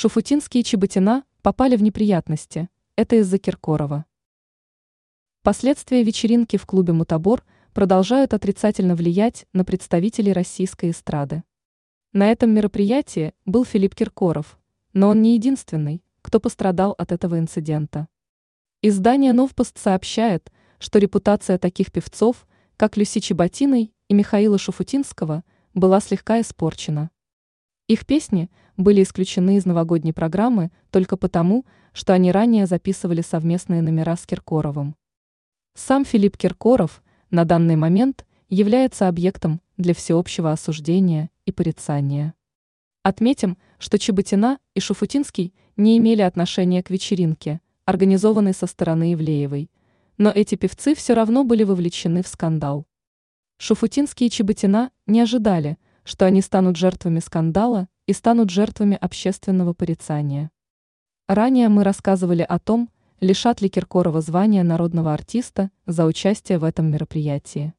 Шуфутинский и Чеботина попали в неприятности. Это из-за Киркорова. Последствия вечеринки в клубе «Мутабор» продолжают отрицательно влиять на представителей российской эстрады. На этом мероприятии был Филипп Киркоров, но он не единственный, кто пострадал от этого инцидента. Издание «Новпост» сообщает, что репутация таких певцов, как Люси Чеботиной и Михаила Шуфутинского, была слегка испорчена. Их песни были исключены из новогодней программы только потому, что они ранее записывали совместные номера с Киркоровым. Сам Филипп Киркоров на данный момент является объектом для всеобщего осуждения и порицания. Отметим, что Чеботина и Шуфутинский не имели отношения к вечеринке, организованной со стороны Ивлеевой, но эти певцы все равно были вовлечены в скандал. Шуфутинский и Чеботина не ожидали, что они станут жертвами скандала и станут жертвами общественного порицания. Ранее мы рассказывали о том, лишат ли Киркорова звания народного артиста за участие в этом мероприятии.